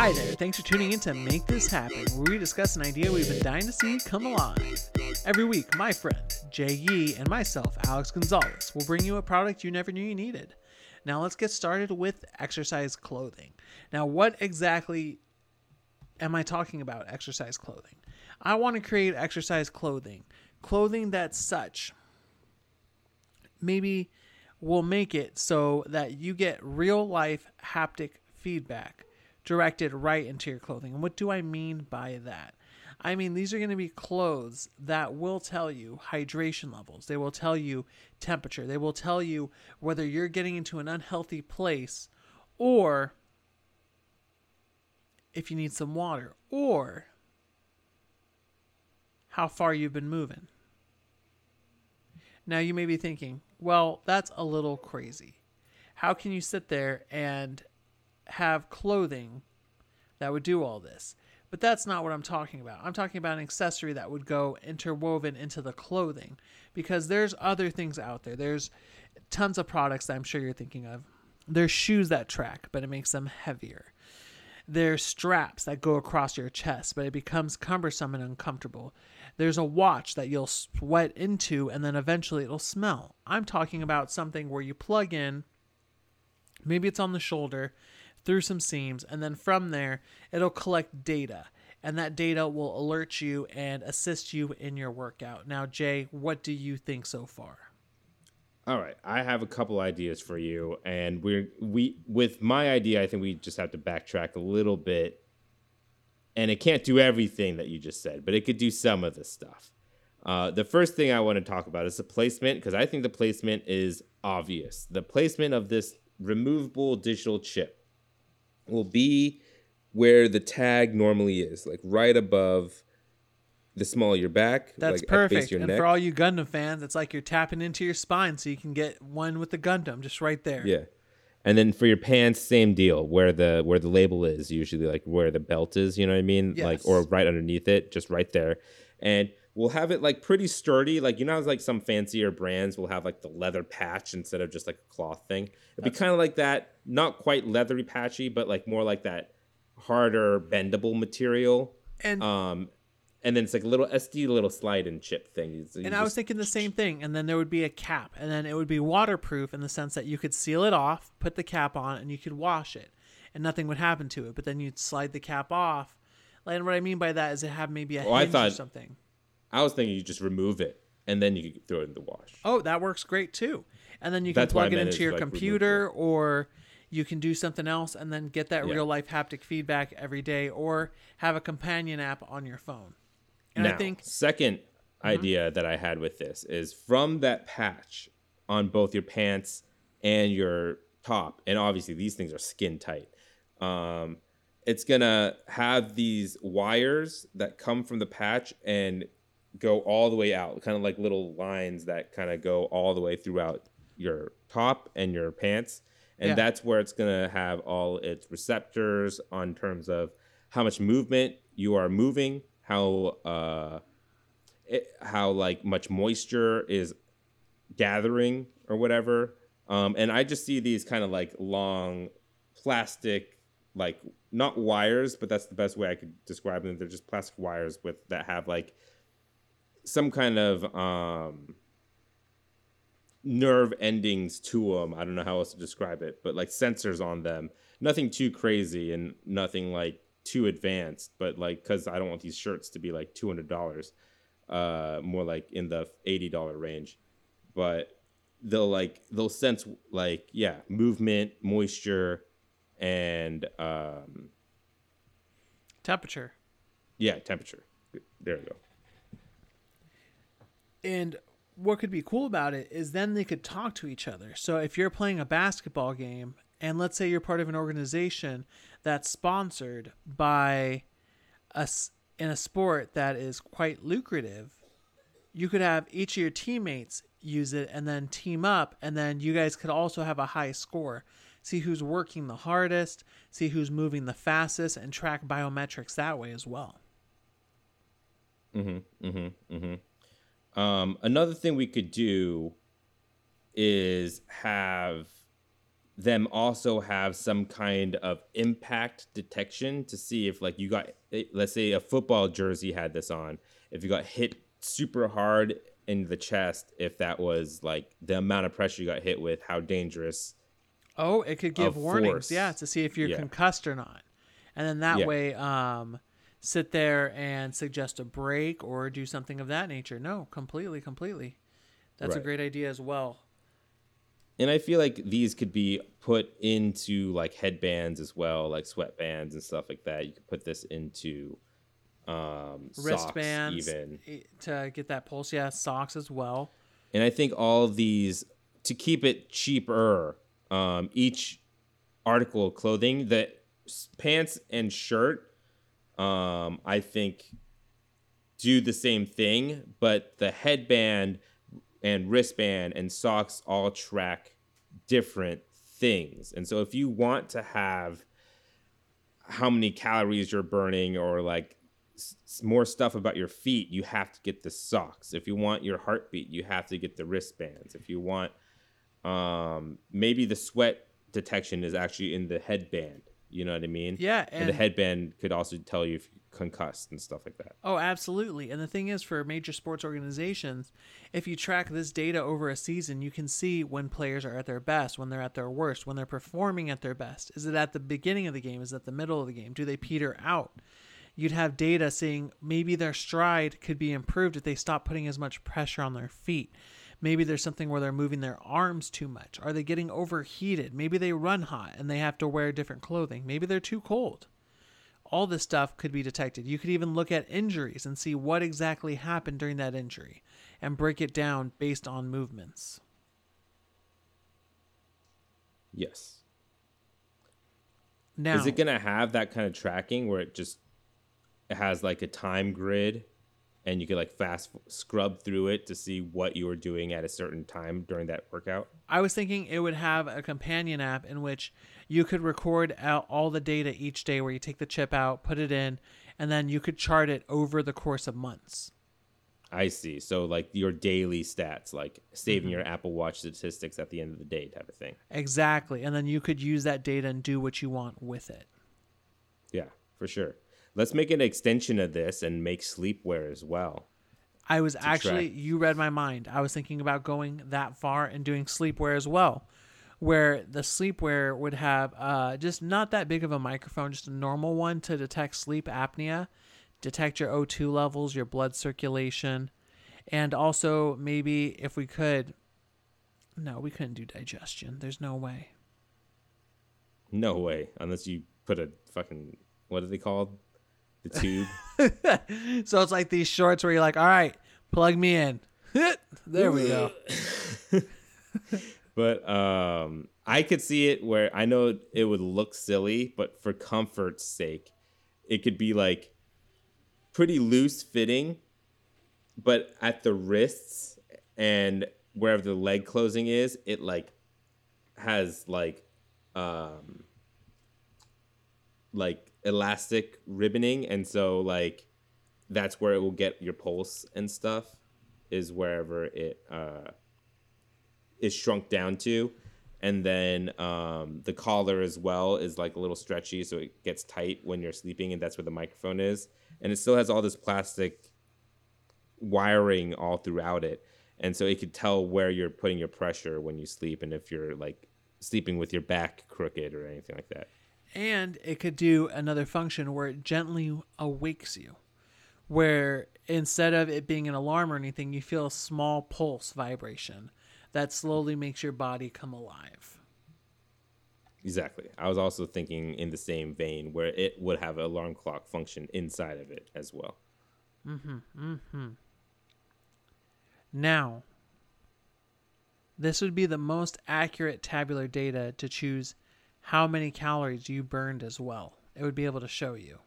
Hi there, thanks for tuning in to Make This Happen, where we discuss an idea we've been dying to see come alive. Every week, my friend, Jay Yee, and myself, Alex Gonzalez, will bring you a product you never knew you needed. Now, let's get started with exercise clothing. Now, what exactly am I talking about, exercise clothing? I want to create exercise clothing, clothing that's such. Maybe we'll make it so that you get real life haptic feedback directed right into your clothing. And what do I mean by that? I mean, these are going to be clothes that will tell you hydration levels. They will tell you temperature. They will tell you whether you're getting into an unhealthy place or if you need some water or how far you've been moving. Now, you may be thinking, well, that's a little crazy. How can you sit there and have clothing that would do all this. But that's not what I'm talking about. I'm talking about an accessory that would go interwoven into the clothing because there's other things out there. There's tons of products that I'm sure you're thinking of. There's shoes that track, but it makes them heavier. There's straps that go across your chest, but it becomes cumbersome and uncomfortable. There's a watch that you'll sweat into and then eventually it'll smell. I'm talking about something where you plug in, maybe it's on the shoulder, through some seams, and then from there, it'll collect data. And that data will alert you and assist you in your workout. Now, Jay, what do you think so far? All right, I have a couple ideas for you, and we're we with my idea. I think we just have to backtrack a little bit, and it can't do everything that you just said, but it could do some of the stuff. Uh, the first thing I want to talk about is the placement because I think the placement is obvious. The placement of this removable digital chip will be where the tag normally is, like right above the small of your back. That's like perfect. and neck. for all you Gundam fans, it's like you're tapping into your spine so you can get one with the Gundam just right there. Yeah. And then for your pants, same deal. Where the where the label is, usually like where the belt is, you know what I mean? Yes. Like or right underneath it, just right there. And we'll have it like pretty sturdy. Like you know, like some fancier brands will have like the leather patch instead of just like a cloth thing. It'd That's be kind of like that, not quite leathery patchy, but like more like that harder bendable material. And um, and then it's like a little SD little slide and chip thing. So and I was thinking the same thing. And then there would be a cap, and then it would be waterproof in the sense that you could seal it off, put the cap on, and you could wash it, and nothing would happen to it. But then you'd slide the cap off. And what I mean by that is it have maybe a oh, hinge or something. I was thinking you just remove it and then you throw it in the wash. Oh, that works great too. And then you can That's plug it into your like computer or you can do something else and then get that yeah. real life haptic feedback every day or have a companion app on your phone. And now, I think 2nd mm-hmm. idea that I had with this is from that patch on both your pants and your top, and obviously these things are skin tight. Um, it's gonna have these wires that come from the patch and go all the way out, kind of like little lines that kind of go all the way throughout your top and your pants. And yeah. that's where it's going to have all its receptors on terms of how much movement you are moving, how uh, it, how like much moisture is gathering or whatever. Um, and I just see these kind of like long plastic, like not wires, but that's the best way I could describe them. They're just plastic wires with that have like some kind of um, nerve endings to them. I don't know how else to describe it, but like sensors on them. Nothing too crazy and nothing like too advanced, but like because I don't want these shirts to be like two hundred dollars, uh, more like in the eighty dollar range. But they'll like they'll sense like yeah movement, moisture, and um, temperature. Yeah, temperature. There you go. And what could be cool about it is then they could talk to each other. So if you're playing a basketball game and let's say you're part of an organization that's sponsored by us in a sport that is quite lucrative, you could have each of your teammates use it and then team up and then you guys could also have a high score. See who's working the hardest, see who's moving the fastest and track biometrics that way as well. Mhm. Mhm. Mhm. Um, another thing we could do is have them also have some kind of impact detection to see if like you got eh, let's say a football jersey had this on if you got hit super hard in the chest if that was like the amount of pressure you got hit with how dangerous Oh, it could give warnings, force. yeah, to see if you're Yeah. concussed or not. And then that Yeah. way, um, sit there and suggest a break or do something of that nature. No, completely, completely. That's a great idea as well. and i feel like these could be put into like headbands as well like sweatbands and stuff like that you could put this into um Wristbands even eh, to get that pulse. Yeah, socks as well. And I think all of these to keep it cheaper, um, each article of clothing, the pants and shirt, um, I think do the same thing, but the headband and wristband and socks all track different things. And so if you want to have how many calories you're burning or like s- more stuff about your feet, you have to get the socks. If you want your heartbeat, you have to get the wristbands. If you want, um, maybe the sweat detection is actually in the headband. You know what I mean? Yeah, And, the headband could also tell you if you're concussed and stuff like that. Oh, absolutely. And the thing is, for major sports organizations, if you track this data over a season, you can see when players are at their best, when they're at their worst, when they're performing at their best. Is it at the beginning of the game? Is it at the middle of the game? Do they peter out? You'd have data saying maybe their stride could be improved if they stop putting as much pressure on their feet. Maybe there's something where they're moving their arms too much. Are they getting overheated? Maybe they run hot and they have to wear different clothing. Maybe they're too cold all this stuff could be detected. You could even look at injuries and see what exactly happened during that injury and break it down based on movements. Yes. Now, Is it gonna have that kind of tracking where it just it has like a time grid, and you could like fast scrub through it to see what you were doing at a certain time during that workout? I was thinking it would have a companion app in which you could record out all the data each day where you take the chip out, put it in, and then you could chart it over the course of months. I see. So like your daily stats, like saving mm-hmm. your Apple Watch statistics at the end of the day, type of thing. Exactly. And then you could use that data and do what you want with it. Yeah, for sure. Let's make an extension of this and make sleepwear as well. I was actually, track. you read my mind. I was thinking about going that far and doing sleepwear as well, where the sleepwear would have uh, just not that big of a microphone, just a normal one to detect sleep apnea, detect your O2 levels, your blood circulation, and also maybe if we could, no, we couldn't do digestion. There's no way. No way, unless you put a fucking what are they called? The tube. So it's like these shorts where you're like, all right, plug me in. there we go. but um I could see it where I know it would look silly, but for comfort's sake, it could be like pretty loose fitting, but at the wrists and wherever the leg closing is, it like has like um like elastic ribboning and so like that's where it will get your pulse and stuff is wherever it uh is shrunk down to. And then um, the collar as well is like a little stretchy so it gets tight when you're sleeping and that's where the microphone is. And it still has all this plastic wiring all throughout it. And so it could tell where you're putting your pressure when you sleep and if you're like sleeping with your back crooked or anything like that And it could do another function where it gently awakes you, where instead of it being an alarm or anything, you feel a small pulse vibration that slowly makes your body come alive. exactly i was also thinking in the same vein where it would have an alarm clock function inside of it as well Hmm. Hmm. Now, this would be the most accurate tabular data to choose how many calories you burned as well. It would be able to show you.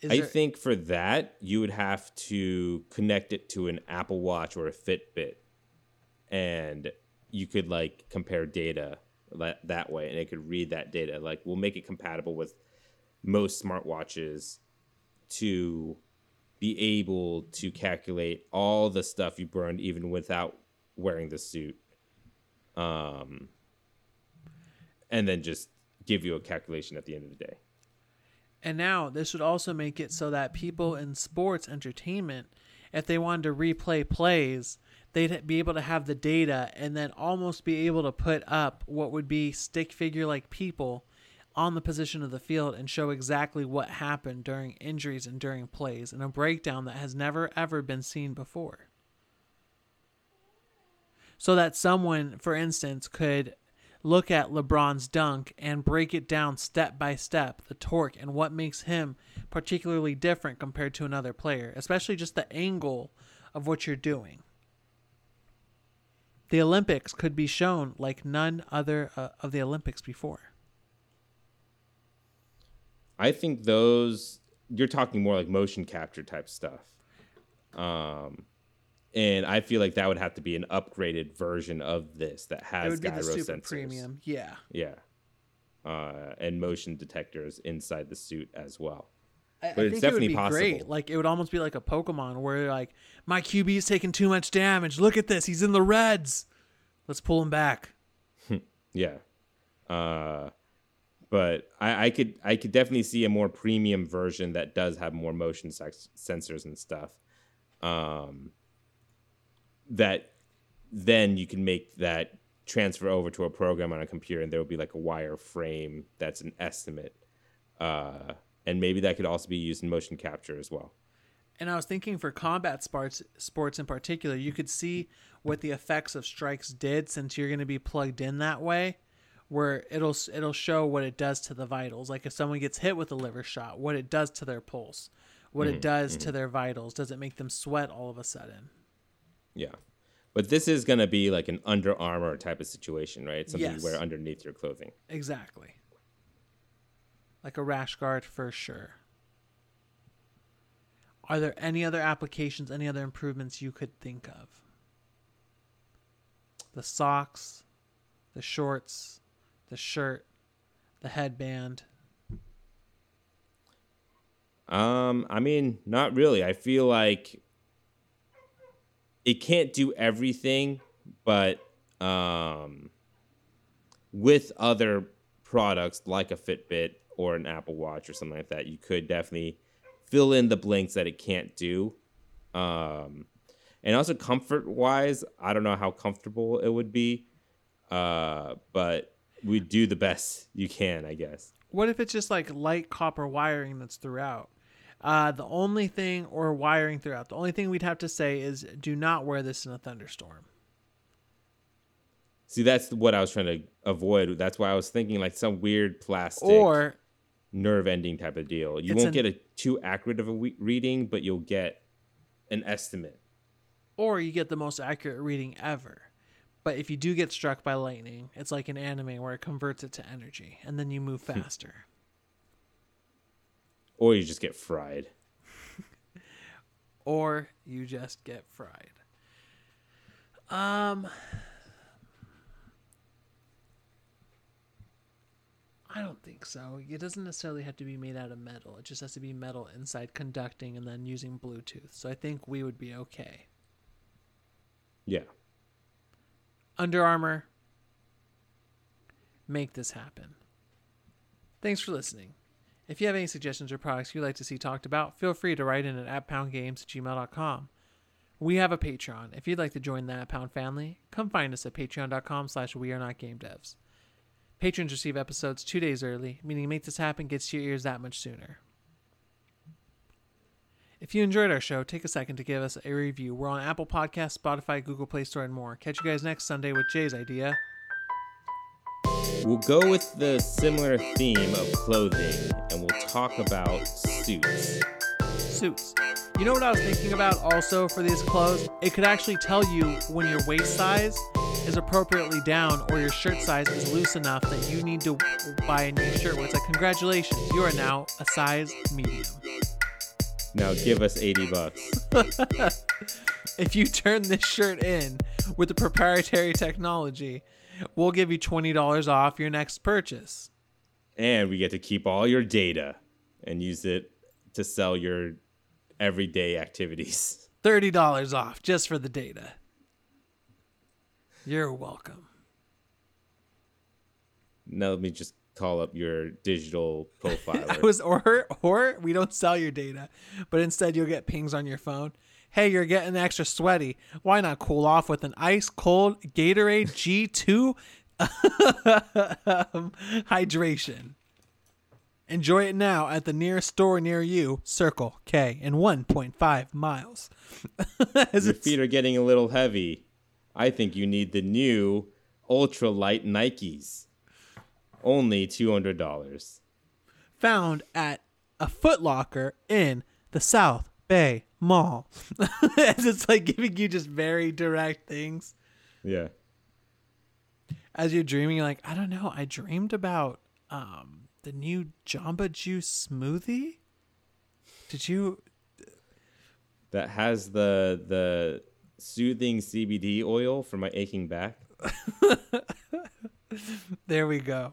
Is I there- think for that, you would have to connect it to an Apple Watch or a Fitbit, and you could like compare data that, that way, and it could read that data. Like, we'll make it compatible with most smartwatches to be able to calculate all the stuff you burned even without wearing the suit. Um, and then just give you a calculation at the end of the day. And now this would also make it so that people in sports entertainment, if they wanted to replay plays, they'd be able to have the data and then almost be able to put up what would be stick figure like people on the position of the field and show exactly what happened during injuries and during plays in a breakdown that has never ever been seen before. So that someone, for instance, could look at LeBron's dunk and break it down step by step, the torque and what makes him particularly different compared to another player, especially just the angle of what you're doing. The Olympics could be shown like none other uh, of the Olympics before. I think those you're talking more like motion capture type stuff. Um and I feel like that would have to be an upgraded version of this that has it would be gyro sensors. premium, yeah. Yeah. Uh, and motion detectors inside the suit as well. I, But I it's think definitely it would be great. possible. Like it would almost be like a Pokemon where like my QB is taking too much damage. Look at this, he's in the reds. Let's pull him back. Yeah. Uh, but I, I could I could definitely see a more premium version that does have more motion sex- sensors and stuff. Um, that then you can make that transfer over to a program on a computer, and there will be like a wire frame that's an estimate. Uh, and maybe that could also be used in motion capture as well. And I was thinking for combat sports, sports in particular, you could see what the effects of strikes did since you're going to be plugged in that way, where it'll it'll show what it does to the vitals. Like if someone gets hit with a liver shot, what it does to their pulse, what it does to their vitals. Does it make them sweat all of a sudden? Yeah. But this is going to be like an Under Armour type of situation, right? Something Yes. you wear underneath your clothing. Exactly. Like a rash guard for sure. Are there any other applications, any other improvements you could think of? The socks, the shorts, the shirt, the headband. Um, I mean, not really. I feel like it can't do everything, but um, with other products like a Fitbit or an Apple Watch or something like that, you could definitely fill in the blanks that it can't do. Um, and also comfort wise, I don't know how comfortable it would be, uh, but we do the best you can, I guess. What if it's just like light copper wiring that's throughout? Uh, the only thing, or wiring throughout, the only thing we'd have to say is do not wear this in a thunderstorm. See, that's what I was trying to avoid. That's why I was thinking like some weird plastic Or nerve ending type of deal. You won't an- get a too accurate of a we- reading, but you'll get an estimate. or you get the most accurate reading ever. But if you do get struck by lightning, it's like an anime where it converts it to energy and then you move faster. Or you just get fried. or you just get fried. Um I don't think so. It doesn't necessarily have to be made out of metal. It just has to be metal inside conducting and then using Bluetooth. So I think we would be okay. Yeah. Under Armour, make this happen. Thanks for listening. If you have any suggestions or products you'd like to see talked about, feel free to write in at poundgames. We have a Patreon. If you'd like to join that Pound family, come find us at patreon.com slash we are not game devs. Patrons receive episodes two days early, meaning Make This Happen gets to your ears that much sooner. If you enjoyed our show, take a second to give us a review. We're on Apple Podcasts, Spotify, Google Play Store, and more. Catch you guys next Sunday with Jay's idea. We'll go with the similar theme of clothing and we'll talk about suits. Suits. You know what I was thinking about also for these clothes? It could actually tell you when your waist size is appropriately down or your shirt size is loose enough that you need to buy a new shirt. Where it's like, congratulations, you are now a size medium. Now give us 80 bucks. If you turn this shirt in with the proprietary technology, we'll give you $20 off your next purchase. And we get to keep all your data and use it to sell your everyday activities. $30 off just for the data. You're welcome. Now let me just call up your digital profile. I was or or we don't sell your data, but instead you'll get pings on your phone. Hey, you're getting extra sweaty. Why not cool off with an ice cold Gatorade G2 um, hydration? Enjoy it now at the nearest store near you, Circle K, in 1.5 miles. As your feet are getting a little heavy. I think you need the new ultralight Nikes. Only two hundred dollars. found at a Foot Locker in the South Bay Mall. As it's like giving you just very direct things. Yeah. As you're dreaming, you're like, I don't know. I dreamed about um, the new Jamba Juice smoothie. Did you? That has the the soothing CBD oil for my aching back. There we go.